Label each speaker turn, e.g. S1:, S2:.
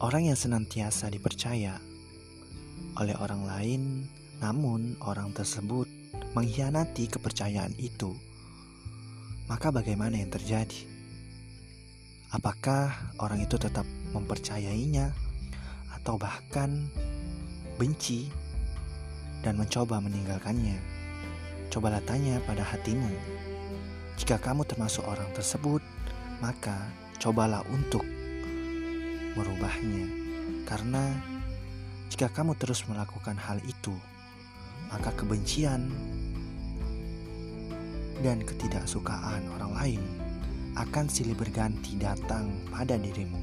S1: Orang yang senantiasa dipercaya oleh orang lain, namun orang tersebut mengkhianati kepercayaan itu, maka bagaimana yang terjadi? Apakah orang itu tetap mempercayainya, atau bahkan benci dan mencoba meninggalkannya? Cobalah tanya pada hatimu. Jika kamu termasuk orang tersebut, maka cobalah untuk merubahnya, karena jika kamu terus melakukan hal itu, maka kebencian dan ketidaksukaan orang lain akan silih berganti datang pada dirimu.